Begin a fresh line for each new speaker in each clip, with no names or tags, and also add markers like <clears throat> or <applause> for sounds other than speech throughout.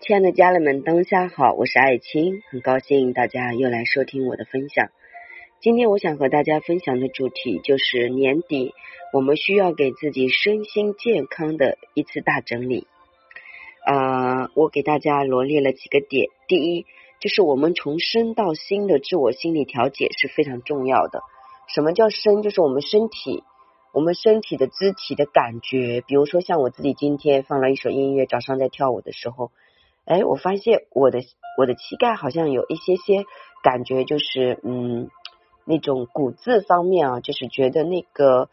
亲爱的家人们，当下好，我是爱青，很高兴大家又来收听我的分享。今天我想和大家分享的主题就是年底我们需要给自己身心健康的一次大整理。呃，我给大家罗列了几个点，第一就是我们从身到心的自我心理调节是非常重要的。什么叫身？就是我们身体，我们身体的肢体的感觉，比如说像我自己今天放了一首音乐，早上在跳舞的时候。哎，我发现我的我的膝盖好像有一些些感觉，就是嗯，那种骨质方面啊，就是觉得那个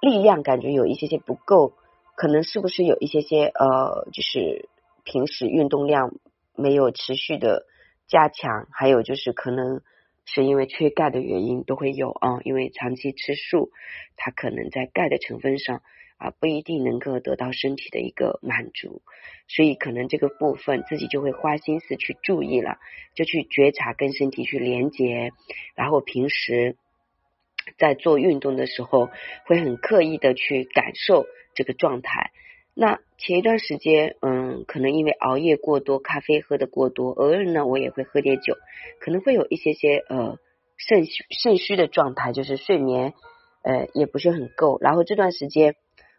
力量感觉有一些些不够，可能是不是有一些些呃，就是平时运动量没有持续的加强，还有就是可能是因为缺钙的原因都会有啊，因为长期吃素，它可能在钙的成分上。啊，不一定能够得到身体的一个满足，所以可能这个部分自己就会花心思去注意了，就去觉察跟身体去连接，然后平时在做运动的时候会很刻意的去感受这个状态。那前一段时间，嗯，可能因为熬夜过多，咖啡喝的过多，偶尔呢我也会喝点酒，可能会有一些些呃肾虚肾虚的状态，就是睡眠呃也不是很够，然后这段时间。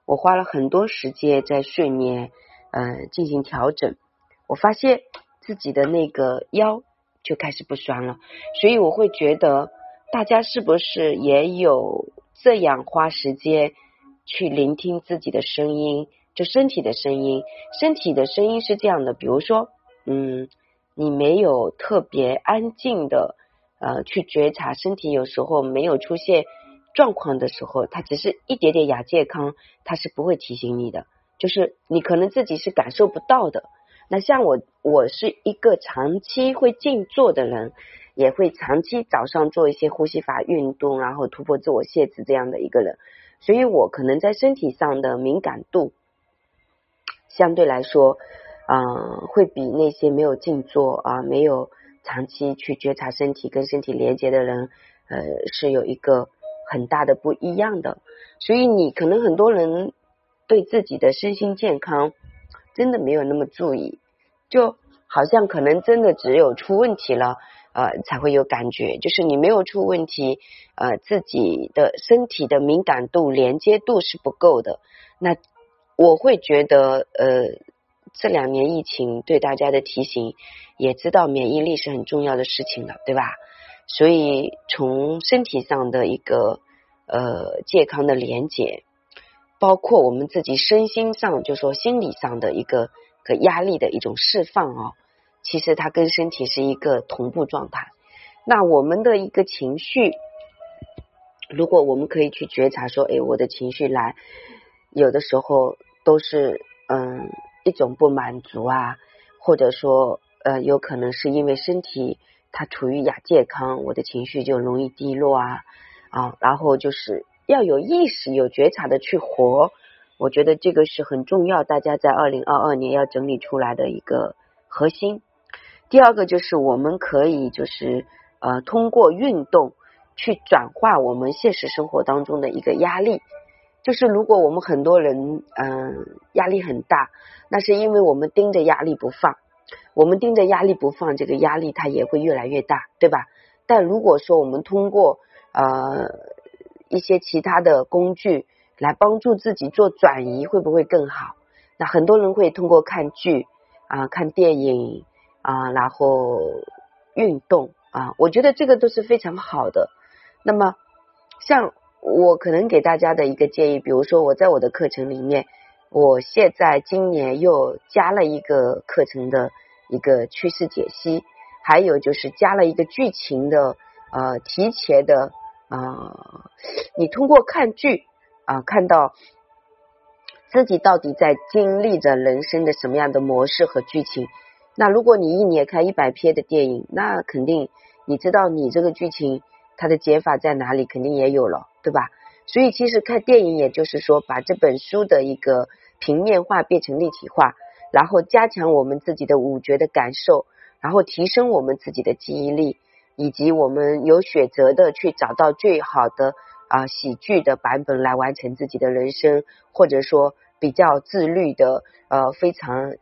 我花了很多时间在睡眠，呃，进行调整。我发现自己的那个腰就开始不酸了，所以我会觉得大家是不是也有这样花时间去聆听自己的声音，就身体的声音。身体的声音是这样的，比如说，嗯，你没有特别安静的呃去觉察身体，有时候没有出现。状况的时候，它只是一点点亚健康，它是不会提醒你的，就是你可能自己是感受不到的。那像我，我是一个长期会静坐的人，也会长期早上做一些呼吸法运动，然后突破自我限制这样的一个人，所以我可能在身体上的敏感度相对来说，嗯，会比那些没有静坐啊，没有长期去觉察身体跟身体连接的人，呃，是有一个。很大的不一样的，所以你可能很多人对自己的身心健康真的没有那么注意，就好像可能真的只有出问题了，呃，才会有感觉。就是你没有出问题，呃，自己的身体的敏感度、连接度是不够的。那我会觉得，呃，这两年疫情对大家的提醒，也知道免疫力是很重要的事情了，对吧？所以，从身体上的一个呃健康的连接，包括我们自己身心上，就说心理上的一个个压力的一种释放啊，其实它跟身体是一个同步状态。那我们的一个情绪，如果我们可以去觉察说，哎，我的情绪来，有的时候都是嗯一种不满足啊，或者说呃有可能是因为身体。他处于亚健康，我的情绪就容易低落啊啊，然后就是要有意识、有觉察的去活，我觉得这个是很重要，大家在二零二二年要整理出来的一个核心。第二个就是我们可以就是呃通过运动去转化我们现实生活当中的一个压力，就是如果我们很多人嗯压力很大，那是因为我们盯着压力不放。我们盯着压力不放，这个压力它也会越来越大，对吧？但如果说我们通过呃一些其他的工具来帮助自己做转移，会不会更好？那很多人会通过看剧啊、看电影啊，然后运动啊，我觉得这个都是非常好的。那么，像我可能给大家的一个建议，比如说我在我的课程里面。我现在今年又加了一个课程的一个趋势解析，还有就是加了一个剧情的呃提前的啊，你通过看剧啊看到自己到底在经历着人生的什么样的模式和剧情。那如果你一年看一百篇的电影，那肯定你知道你这个剧情它的解法在哪里，肯定也有了，对吧？所以，其实看电影，也就是说，把这本书的一个平面化变成立体化，然后加强我们自己的五觉的感受，然后提升我们自己的记忆力，以及我们有选择的去找到最好的啊喜剧的版本来完成自己的人生，或者说比较自律的呃非常呃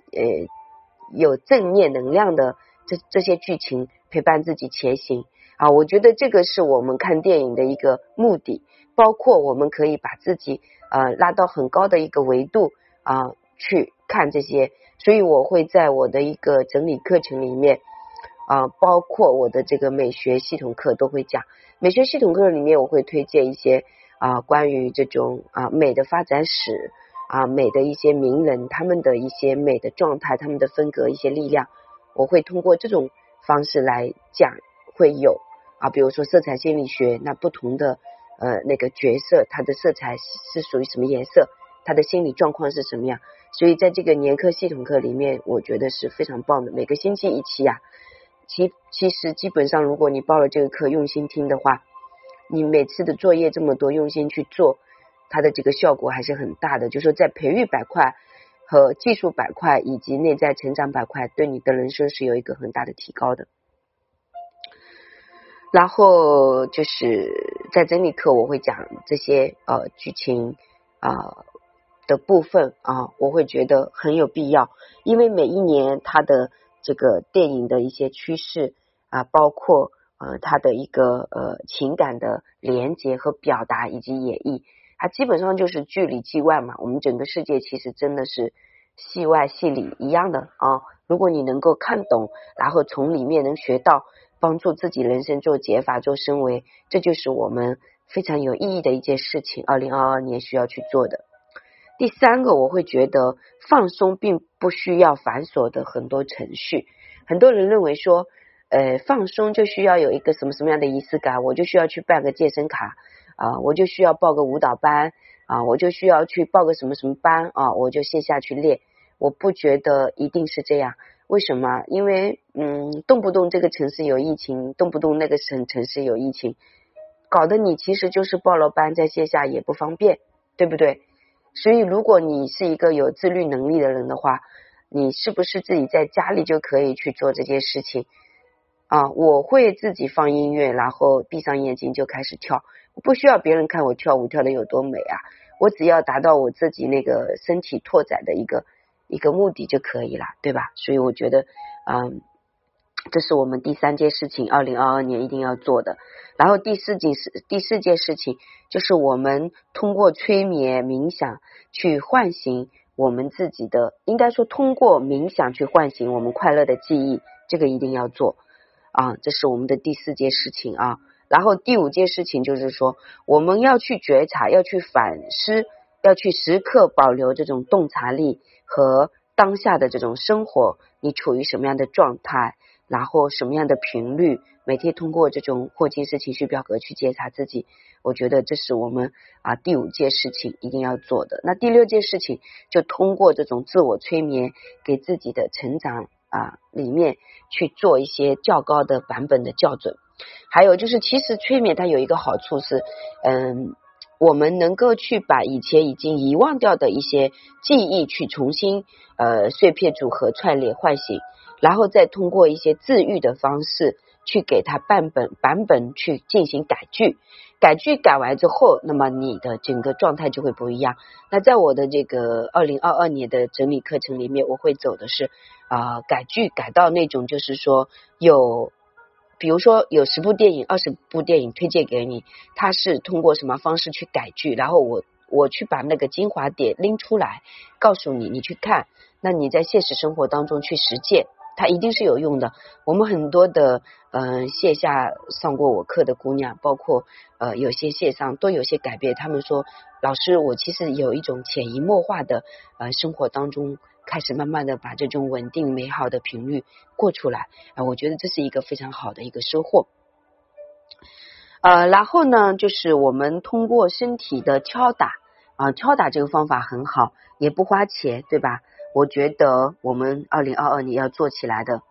有正面能量的这这些剧情陪伴自己前行啊！我觉得这个是我们看电影的一个目的，包括我们可以把自己呃拉到很高的一个维度啊去看这些，所以我会在我的一个整理课程里面啊，包括我的这个美学系统课都会讲。美学系统课里面我会推荐一些啊关于这种啊美的发展史。啊，美的一些名人，他们的一些美的状态，他们的风格，一些力量，我会通过这种方式来讲，会有啊，比如说色彩心理学，那不同的呃那个角色，它的色彩是属于什么颜色，他的心理状况是什么样，所以在这个年课系统课里面，我觉得是非常棒的，每个星期一期呀，其其实基本上，如果你报了这个课，用心听的话，你每次的作业这么多，用心去做。它的这个效果还是很大的，就是说在培育板块和技术板块以及内在成长板块，对你的人生是有一个很大的提高的。然后就是在整理课，我会讲这些呃剧情啊的部分啊，我会觉得很有必要，因为每一年它的这个电影的一些趋势啊，包括呃它的一个呃情感的连接和表达以及演绎。它基本上就是剧里剧外嘛，我们整个世界其实真的是戏外戏里一样的啊。如果你能够看懂，然后从里面能学到帮助自己人生做解法、做升维，这就是我们非常有意义的一件事情。二零二二年需要去做的第三个，我会觉得放松并不需要繁琐的很多程序。很多人认为说，呃，放松就需要有一个什么什么样的仪式感，我就需要去办个健身卡。啊，我就需要报个舞蹈班啊，我就需要去报个什么什么班啊，我就线下去练。我不觉得一定是这样，为什么？因为嗯，动不动这个城市有疫情，动不动那个城城市有疫情，搞得你其实就是报了班在线下也不方便，对不对？所以如果你是一个有自律能力的人的话，你是不是自己在家里就可以去做这件事情？啊，我会自己放音乐，然后闭上眼睛就开始跳。不需要别人看我跳舞跳的有多美啊，我只要达到我自己那个身体拓展的一个一个目的就可以了，对吧？所以我觉得，嗯，这是我们第三件事情，二零二二年一定要做的。然后第四件事，第四件事情就是我们通过催眠冥想去唤醒我们自己的，应该说通过冥想去唤醒我们快乐的记忆，这个一定要做啊，这是我们的第四件事情啊。然后第五件事情就是说，我们要去觉察，要去反思，要去时刻保留这种洞察力和当下的这种生活，你处于什么样的状态，然后什么样的频率，每天通过这种霍金斯情绪表格去检查自己，我觉得这是我们啊第五件事情一定要做的。那第六件事情就通过这种自我催眠，给自己的成长啊里面去做一些较高的版本的校准。还有就是，其实催眠它有一个好处是，嗯，我们能够去把以前已经遗忘掉的一些记忆去重新呃碎片组合串联唤醒，然后再通过一些治愈的方式去给它版本版本去进行改剧，改剧改完之后，那么你的整个状态就会不一样。那在我的这个二零二二年的整理课程里面，我会走的是啊改剧改到那种就是说有。比如说有十部电影、二十部电影推荐给你，它是通过什么方式去改剧，然后我我去把那个精华点拎出来，告诉你，你去看，那你在现实生活当中去实践，它一定是有用的。我们很多的嗯线下上过我课的姑娘，包括呃有些线上都有些改变，他们说老师，我其实有一种潜移默化的呃生活当中。开始慢慢的把这种稳定美好的频率过出来啊，我觉得这是一个非常好的一个收获。呃，然后呢，就是我们通过身体的敲打啊，敲打这个方法很好，也不花钱，对吧？我觉得我们二零二二年要做起来的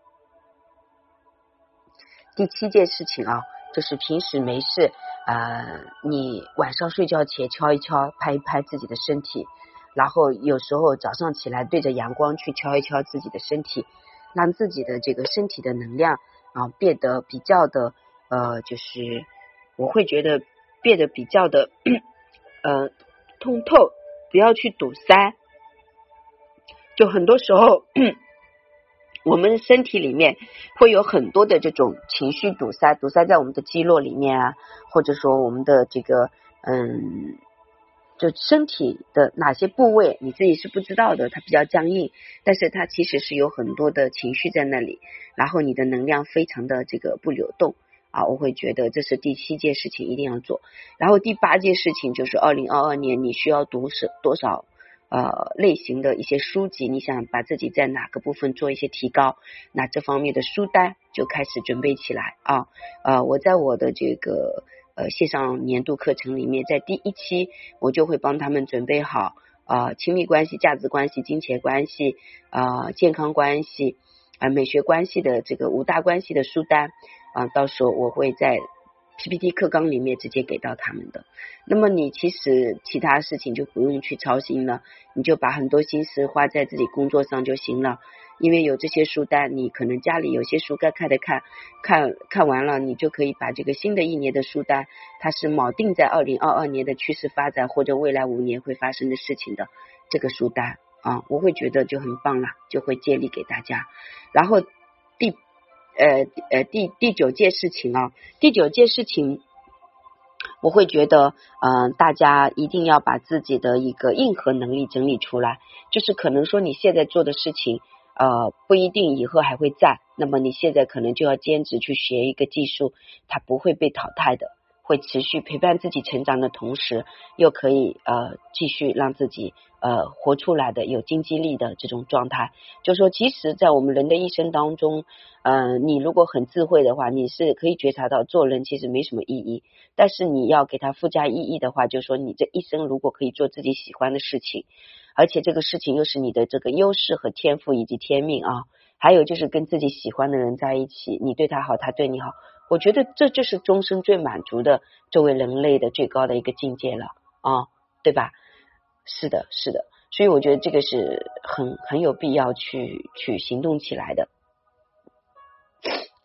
第七件事情啊，就是平时没事呃，你晚上睡觉前敲一敲，拍一拍自己的身体。然后有时候早上起来对着阳光去敲一敲自己的身体，让自己的这个身体的能量啊变得比较的呃，就是我会觉得变得比较的 <clears throat> 呃通透，不要去堵塞。就很多时候 <clears throat> 我们身体里面会有很多的这种情绪堵塞，堵塞在我们的肌肉里面啊，或者说我们的这个嗯，就身体的哪些部位你自己是不知道的，它比较僵硬，但是它其实是有很多的情绪在那里，然后你的能量非常的这个不流动啊，我会觉得这是第七件事情一定要做，然后第八件事情就是二零二二年你需要读是多少。呃，类型的一些书籍，你想把自己在哪个部分做一些提高，那这方面的书单就开始准备起来啊。呃，我在我的这个呃线上年度课程里面，在第一期我就会帮他们准备好啊亲密关系、价值关系、金钱关系啊健康关系啊美学关系的这个五大关系的书单啊，到时候我会在。PPT 课纲里面直接给到他们的，那么你其实其他事情就不用去操心了，你就把很多心思花在自己工作上就行了。因为有这些书单，你可能家里有些书该看的看，看看完了，你就可以把这个新的一年的书单，它是锚定在二零二二年的趋势发展或者未来五年会发生的事情的这个书单啊，我会觉得就很棒了，就会借力给大家。然后第。呃呃，第第九件事情啊，第九件事情，我会觉得，嗯，大家一定要把自己的一个硬核能力整理出来。就是可能说你现在做的事情，呃，不一定以后还会在，那么你现在可能就要兼职去学一个技术，它不会被淘汰的。会持续陪伴自己成长的同时，又可以呃继续让自己呃活出来的有经济力的这种状态。就说，其实，在我们人的一生当中，嗯，你如果很智慧的话，你是可以觉察到做人其实没什么意义。但是你要给他附加意义的话，就说你这一生如果可以做自己喜欢的事情，而且这个事情又是你的这个优势和天赋以及天命啊，还有就是跟自己喜欢的人在一起，你对他好，他对你好。我觉得这就是终身最满足的作为人类的最高的一个境界了啊，对吧？是的，是的，所以我觉得这个是很很有必要去去行动起来的。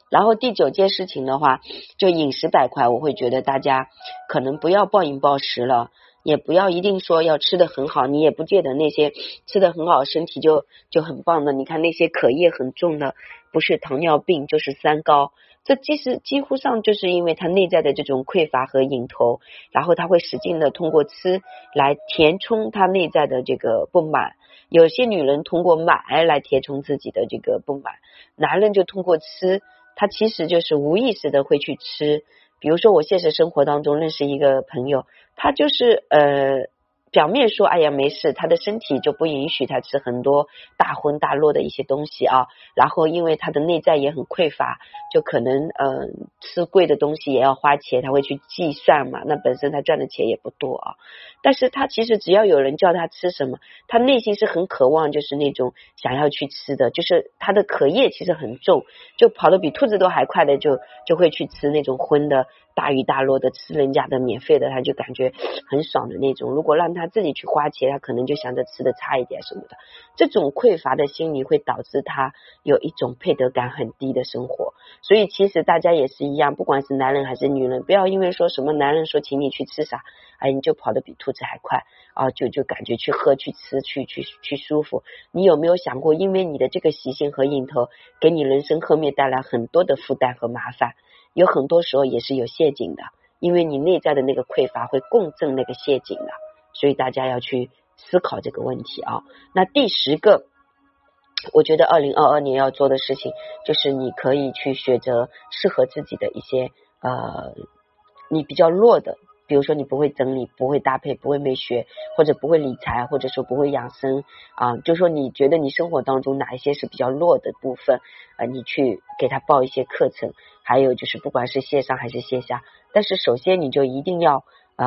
然后第九件事情的话，就饮食板块，我会觉得大家可能不要暴饮暴食了，也不要一定说要吃的很好，你也不见得那些吃的很好，身体就就很棒的。你看那些可业很重的，不是糖尿病就是三高。这其实几乎上就是因为他内在的这种匮乏和瘾头，然后他会使劲的通过吃来填充他内在的这个不满。有些女人通过买来填充自己的这个不满，男人就通过吃，他其实就是无意识的会去吃。比如说我现实生活当中认识一个朋友，他就是呃。表面说，哎呀，没事，他的身体就不允许他吃很多大荤大肉的一些东西啊。然后，因为他的内在也很匮乏，就可能嗯，吃贵的东西也要花钱，他会去计算嘛。那本身他赚的钱也不多啊。但是他其实只要有人叫他吃什么，他内心是很渴望，就是那种想要去吃的，就是他的渴业其实很重，就跑得比兔子都还快的，就就会去吃那种荤的。大鱼大肉的吃人家的免费的，他就感觉很爽的那种。如果让他自己去花钱，他可能就想着吃的差一点什么的。这种匮乏的心理会导致他有一种配得感很低的生活。所以其实大家也是一样，不管是男人还是女人，不要因为说什么男人说请你去吃啥，哎，你就跑得比兔子还快啊，就就感觉去喝去吃去去去舒服。你有没有想过，因为你的这个习性和瘾头，给你人生后面带来很多的负担和麻烦？有很多时候也是有陷阱的，因为你内在的那个匮乏会共振那个陷阱的，所以大家要去思考这个问题啊。那第十个，我觉得二零二二年要做的事情，就是你可以去选择适合自己的一些呃，你比较弱的。比如说你不会整理，不会搭配，不会美学，或者不会理财，或者说不会养生啊，就说你觉得你生活当中哪一些是比较弱的部分啊，你去给他报一些课程。还有就是不管是线上还是线下，但是首先你就一定要呃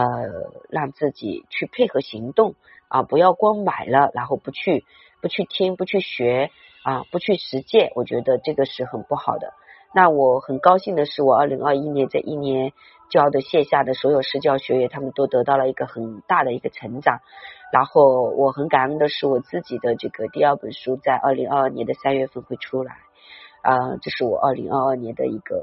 让自己去配合行动啊，不要光买了然后不去不去听不去学啊不去实践，我觉得这个是很不好的。那我很高兴的是，我二零二一年这一年。教的线下的所有师教学员，他们都得到了一个很大的一个成长。然后我很感恩的是，我自己的这个第二本书在二零二二年的三月份会出来。啊，这是我二零二二年的一个，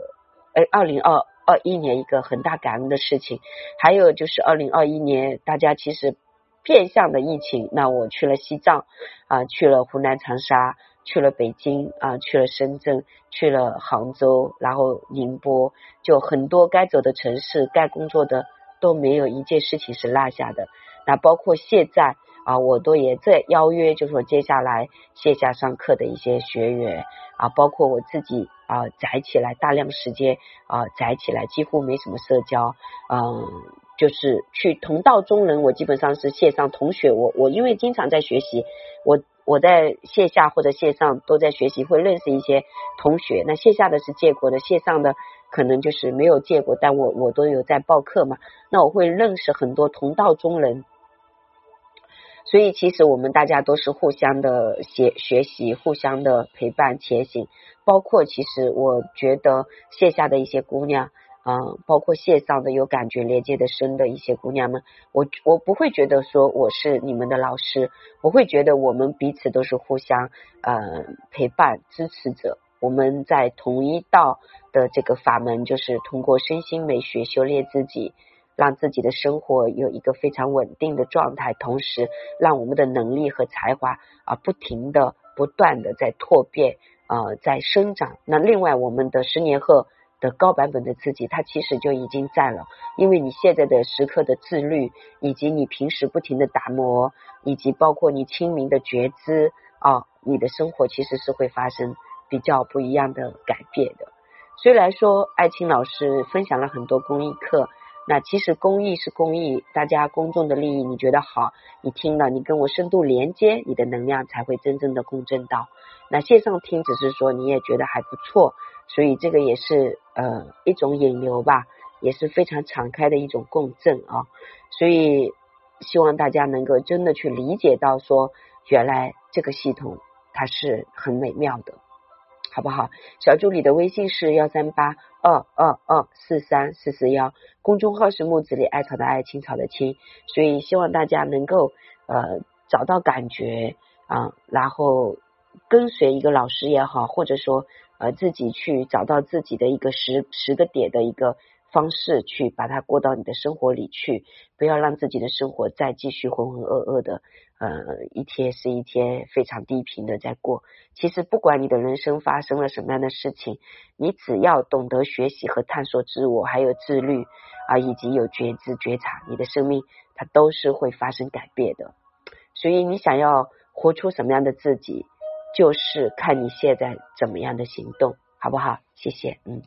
哎，二零二二一年一个很大感恩的事情。还有就是二零二一年，大家其实变相的疫情，那我去了西藏啊，去了湖南长沙。去了北京啊，去了深圳，去了杭州，然后宁波，就很多该走的城市，该工作的都没有一件事情是落下的。那包括现在啊，我都也在邀约，就说接下来线下上课的一些学员啊，包括我自己啊，宅起来大量时间啊，宅起来几乎没什么社交，嗯。就是去同道中人，我基本上是线上同学，我我因为经常在学习，我我在线下或者线上都在学习，会认识一些同学。那线下的是借过的，线上的可能就是没有见过，但我我都有在报课嘛。那我会认识很多同道中人，所以其实我们大家都是互相的学学习，互相的陪伴前行。包括其实我觉得线下的一些姑娘。嗯，包括线上的有感觉连接的深的一些姑娘们，我我不会觉得说我是你们的老师，我会觉得我们彼此都是互相呃陪伴支持者。我们在同一道的这个法门，就是通过身心美学修炼自己，让自己的生活有一个非常稳定的状态，同时让我们的能力和才华啊不停的不断的在蜕变啊在生长。那另外我们的十年后。的高版本的自己，它其实就已经在了，因为你现在的时刻的自律，以及你平时不停的打磨，以及包括你清明的觉知啊，你的生活其实是会发生比较不一样的改变的。虽然说爱青老师分享了很多公益课，那其实公益是公益，大家公众的利益，你觉得好，你听了，你跟我深度连接，你的能量才会真正的共振到。那线上听只是说你也觉得还不错。所以这个也是呃一种引流吧，也是非常敞开的一种共振啊。所以希望大家能够真的去理解到，说原来这个系统它是很美妙的，好不好？小助理的微信是幺三八二二二四三四四幺，公众号是木子里艾草的艾青草的青。所以希望大家能够呃找到感觉啊，然后跟随一个老师也好，或者说。呃，自己去找到自己的一个十十个点的一个方式，去把它过到你的生活里去，不要让自己的生活再继续浑浑噩噩的，呃，一天是一天非常低频的在过。其实不管你的人生发生了什么样的事情，你只要懂得学习和探索自我，还有自律啊，以及有觉知觉察，你的生命它都是会发生改变的。所以你想要活出什么样的自己？就是看你现在怎么样的行动，好不好？谢谢，嗯。